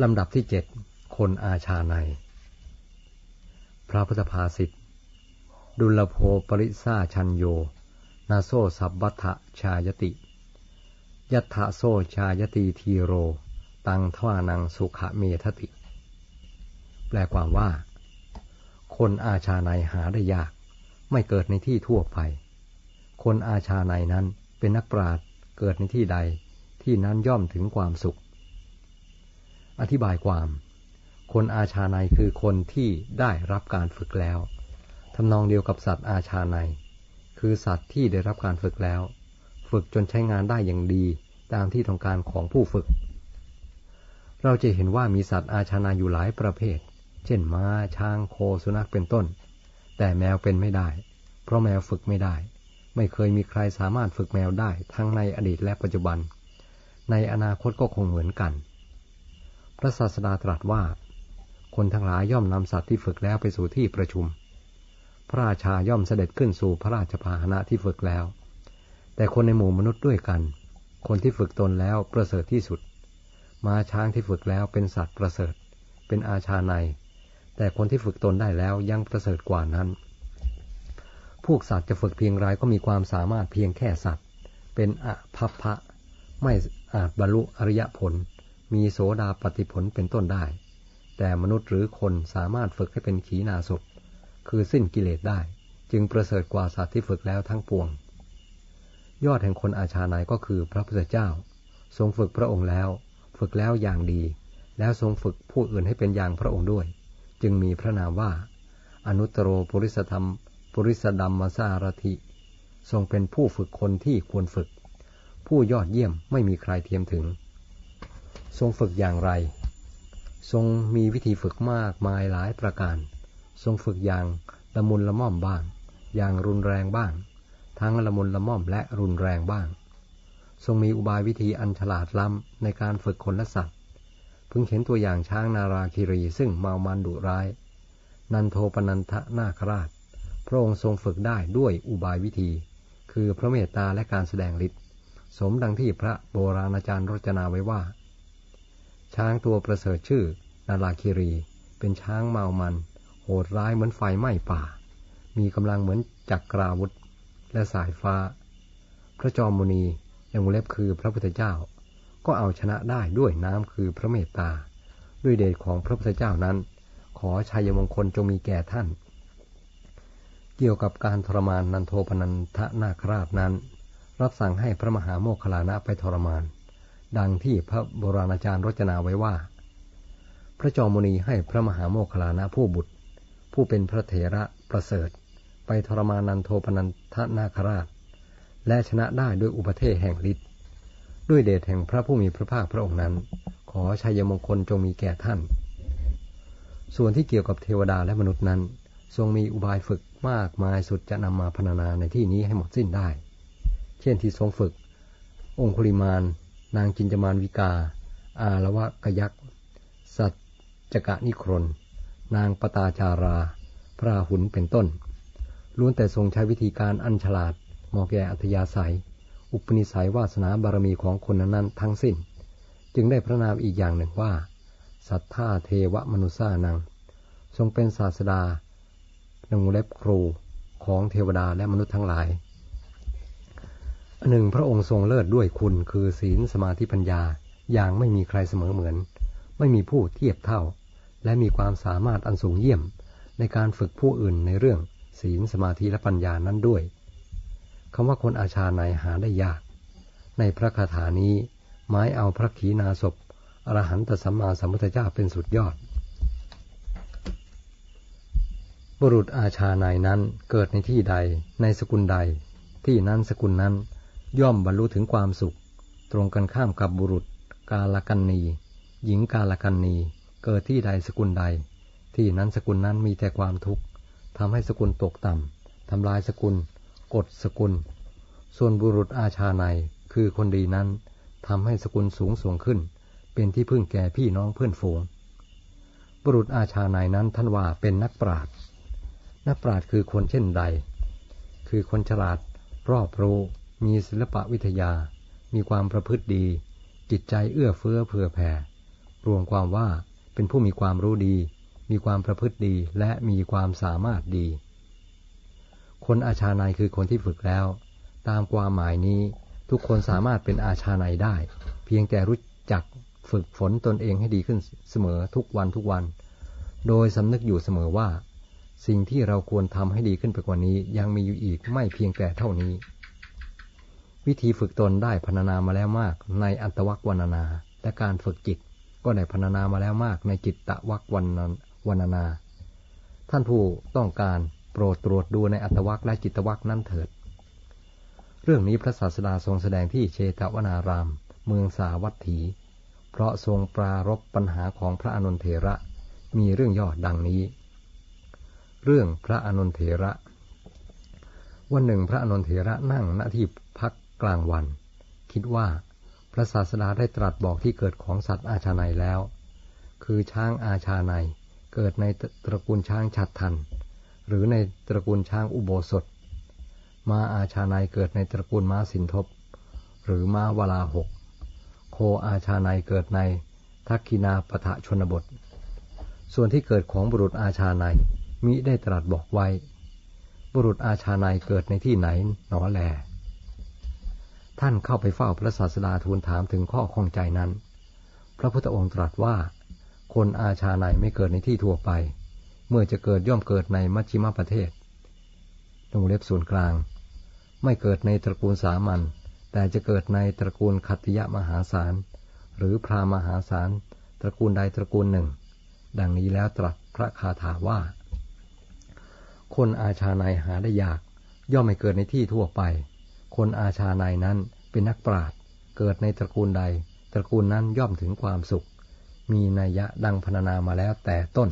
ลำดับที่เจ็ดคนอาชาใน พระพุทธภาษิตดุลโภปริสาชันโย นาโซสับบัทะชายติ ยัตถะโซชายติทีโร ตังทวานังสุขเมทติ แปลความว่า คนอาชาในหาได้ยาก ไม่เกิดในที่ทั่วไป คนอาชาในนั้นเป็นนักปราชญ์เกิดในที่ใดที่นั้นย่อมถึงความสุข อธิบายความ คนอาชาในคือคนที่ได้รับการฝึกแล้วทำนองเดียวกับสัตว์อาชาใน คือสัตว์ที่ได้รับการฝึกแล้ว ฝึกจนใช้งานได้อย่างดีตามที่ต้องการของผู้ฝึก เราจะเห็นว่ามีสัตว์อาชาในอยู่หลายประเภท เช่นม้า ช้าง โค สุนัข เป็นต้น แต่แมวเป็นไม่ได้ เพราะแมวฝึกไม่ได้ ไม่เคยมีใครสามารถฝึกแมวได้ทั้งในอดีตและปัจจุบัน ในอนาคตก็คงเหมือนกัน ระศาสดาตรัสว่า คนทั้งหลายย่อมนำสัตว์ที่ฝึกแล้วไปสู่ที่ประชุม พระราชาย่อมเสด็จขึ้นสู่พระราชพาหนะที่ฝึกแล้ว แต่คนในหมู่มนุษย์ด้วยกัน คนที่ฝึกตนแล้วประเสริฐที่สุดมาช้างที่ฝึกแล้วเป็นสัตว์ประเสริฐ เป็นอาชาใน แต่คนที่ฝึกตนได้แล้วยังประเสริฐกว่านั้น พวกสัตว์จะฝึกเพียงไรก็มีความสามารถเพียงแค่สัตว์ เป็นอภัพพะไม่อาจบรรลุอริยผล มีโสดาปฏิผลเป็นต้นได้ แต่มนุษย์หรือคนสามารถฝึกให้เป็นขีณาสพคือสิ้นกิเลสได้ จึงประเสริฐกว่าสัตว์ที่ฝึกแล้วทั้งปวง ยอดแห่งคนอาชาในก็คือพระพุทธเจ้า ทรงฝึกพระองค์แล้ว ฝึกแล้วอย่างดี แล้วทรงฝึกผู้อื่นให้เป็นอย่างพระองค์ด้วย จึงมีพระนามว่า อนุตตรปุริสธรรมปุริสดัมมาสารถิทรงเป็นผู้ฝึกคนที่ควรฝึก ผู้ยอดเยี่ยมไม่มีใครเทียมถึง ทรงฝึกอย่างไร ทรงมีวิธีฝึกมากมายหลายประการ ทรงฝึกอย่างละมุนละม่อมบ้าง อย่างรุนแรงบ้าง ทั้งละมุนละม่อมและรุนแรงบ้าง ทรงมีอุบายวิธีอันฉลาดล้ำในการฝึกคนและสัตว์พึงเห็นตัวอย่างช้างนาราคิรีซึ่งเมามันดุร้าย นันโทปนันทนาคราช พระองค์ทรงฝึกได้ด้วยอุบายวิธี คือพระเมตตาและการแสดงฤทธิ์สมดังที่พระโบราณอาจารย์รจนาไว้ว่า ช้างตัวประเสริฐชื่อนาราคิรี เป็นช้างเมามัน โหดร้ายเหมือนไฟไหม้ป่า มีกำลังเหมือนจักราวุธ และสายฟ้า พระจอมมุนียังเล็บคือพระพุทธเจ้า ก็เอาชนะได้ด้วยน้ำคือพระเมตตา ด้วยเดชของพระพุทธเจ้านั้น ขอชัยมงคลจงมีแก่ท่าน เกี่ยวกับการทรมานนันโทพนันทนาคราชนั้น รับสั่งให้พระมหาโมคคลานะไปทรมาน ดังที่พระโบราณอาจารย์รจนาไว้ว่า พระจอมมุนีให้พระมหาโมคลานะผู้บุตร ผู้เป็นพระเถระประเสริฐ ไปทรมานันโทปนันทนาคราช และชนะได้ด้วยอุปเทศแห่งฤทธิ์ด้วยเดชแห่งพระผู้มีพระภาคพระองค์นั้น ขอชัยมงคลจงมีแก่ท่าน ส่วนที่เกี่ยวกับเทวดาและมนุษย์นั้น ทรงมีอุบายฝึกมากมายสุดจะนำมาพรรณนาในที่นี้ให้หมดสิ้นได้ เช่นที่ทรงฝึกองคุลิมาน นางจินจมานวิกา อาละวะกยักษ์ สัจจกะนิครน นางปตาจารา พระหุนเป็นต้น ล้วนแต่ทรงใช้วิธีการอันฉลาดเหมาะแก่อัธยาศัย อุปนิสัยวาสนาบารมีของคนนั้นทั้งสิ้น จึงได้พระนามอีกอย่างหนึ่งว่า สัทธาเทวมนุษานัง ทรงเป็นศาสดาหนึ่งเล็บครูของเทวดาและมนุษย์ทั้งหลาย หนึ่งพระองค์ทรงเลิศด้วยคุณคือศีลสมาธิปัญญา อย่างไม่มีใครเสมอเหมือน ไม่มีผู้เทียบเท่า และมีความสามารถอันสูงเยี่ยม ในการฝึกผู้อื่นในเรื่อง ศีลสมาธิและปัญญานั้นด้วยคำว่าคนอาชาในหาได้ยาก ในพระคาถานี้หมายเอาพระขีณาสพอรหันตสัมมาสัมพุทธเจ้าเป็นสุดยอด บุรุษอาชาในนั้นเกิดในที่ใดในสกุลใด ที่นั้นสกุลนั้น ย่อมบรรลุถึงความสุข ตรงกันข้ามกับบุรุษ กาลกันนีหญิงกาลกันนีเกิดที่ใดสกุลใด ที่นั้นสกุลนั้นมีแต่ความทุกข์ทำให้สกุลตกต่ำทำลายสกุล กดสกุล ส่วนบุรุษอาชาในคือคนดีนั้นทำให้สกุลสูงส่งขึ้น เป็นที่พึ่งแก่พี่น้องเพื่อนฝูง บุรุษอาชาในนั้นท่านว่าเป็นนักปราชญ์นักปราชญ์คือคนเช่นใด คือคนฉลาดรอบรู้ มีศิลปะวิทยา มีความประพฤติดี จิตใจเอื้อเฟื้อเผื่อแผ่ รวมความว่าเป็นผู้มีความรู้ดี มีความประพฤติดีและมีความสามารถดี คนอาชาในคือคนที่ฝึกแล้ว ตามความหมายนี้ทุกคนสามารถเป็นอาชาในได้ เพียงแต่รู้จักฝึกฝนตนเองให้ดีขึ้นเสมอทุกวันทุกวัน โดยสำนึกอยู่เสมอว่า สิ่งที่เราควรทำให้ดีขึ้นไปกว่านี้ยังมีอยู่อีกไม่เพียงแต่เท่านี้ วิธีฝึกตนได้พรรณนามาแล้วมาก ในอัตวักวรรณนา และการฝึกจิตก็ได้พรรณนามาแล้วมาก ในจิตตะวักวรรณนา ท่านผู้ต้องการโปรดตรวจดูในอัตวักและจิตวักนั้นเถิด เรื่องนี้พระศาสดาทรงแสดงที่เชตวนาราม เมืองสาวัตถี เพราะทรงปรารบปัญหาของพระอนุนเถระมีเรื่องย่อดดังนี้ เรื่องพระอนุนเถระ วันหนึ่งพระอนุนเถระนั่งณที่พัก กลางวัน คิดว่า พระศาสดาได้ตรัสบอกที่เกิดของสัตว์อาชาในแล้ว คือช้างอาชาในเกิดในตระกูลช้างฉัดทัน หรือในตระกูลช้างอุโบสถ ม้าอาชาในเกิดในตระกูลม้าสินทบ หรือม้าวลาหก โคอาชาในเกิดในทักคินาปทะชนบท ส่วนที่เกิดของบุรุษอาชาในมิได้ตรัสบอกไว้ บุรุษอาชาในเกิดในที่ไหนหนอแล ท่านเข้าไปเฝ้าพระศาสดาทูลถามถึงข้อข้องใจนั้น พระพุทธองค์ตรัสว่า คนอาชาในไม่เกิดในที่ทั่วไป เมื่อจะเกิดย่อมเกิดในมัชชิมประเทศตรงเล็บส่วนกลาง ไม่เกิดในตระกูลสามัญ แต่จะเกิดในตระกูลคัตยะมหาศาล หรือพรามหาศาล ตระกูลใดตระกูลหนึ่ง ดังนี้แล้วตรัสพระคาถาว่า คนอาชาในหาได้ยาก ย่อมไม่เกิดในที่ทั่วไป คนอาชาในนั้นเป็นนักปราชญ์เกิดในตระกูลใด ตระกูลนั้นย่อมถึงความสุข มีนัยยะดังพรรณนามาแล้วแต่ต้น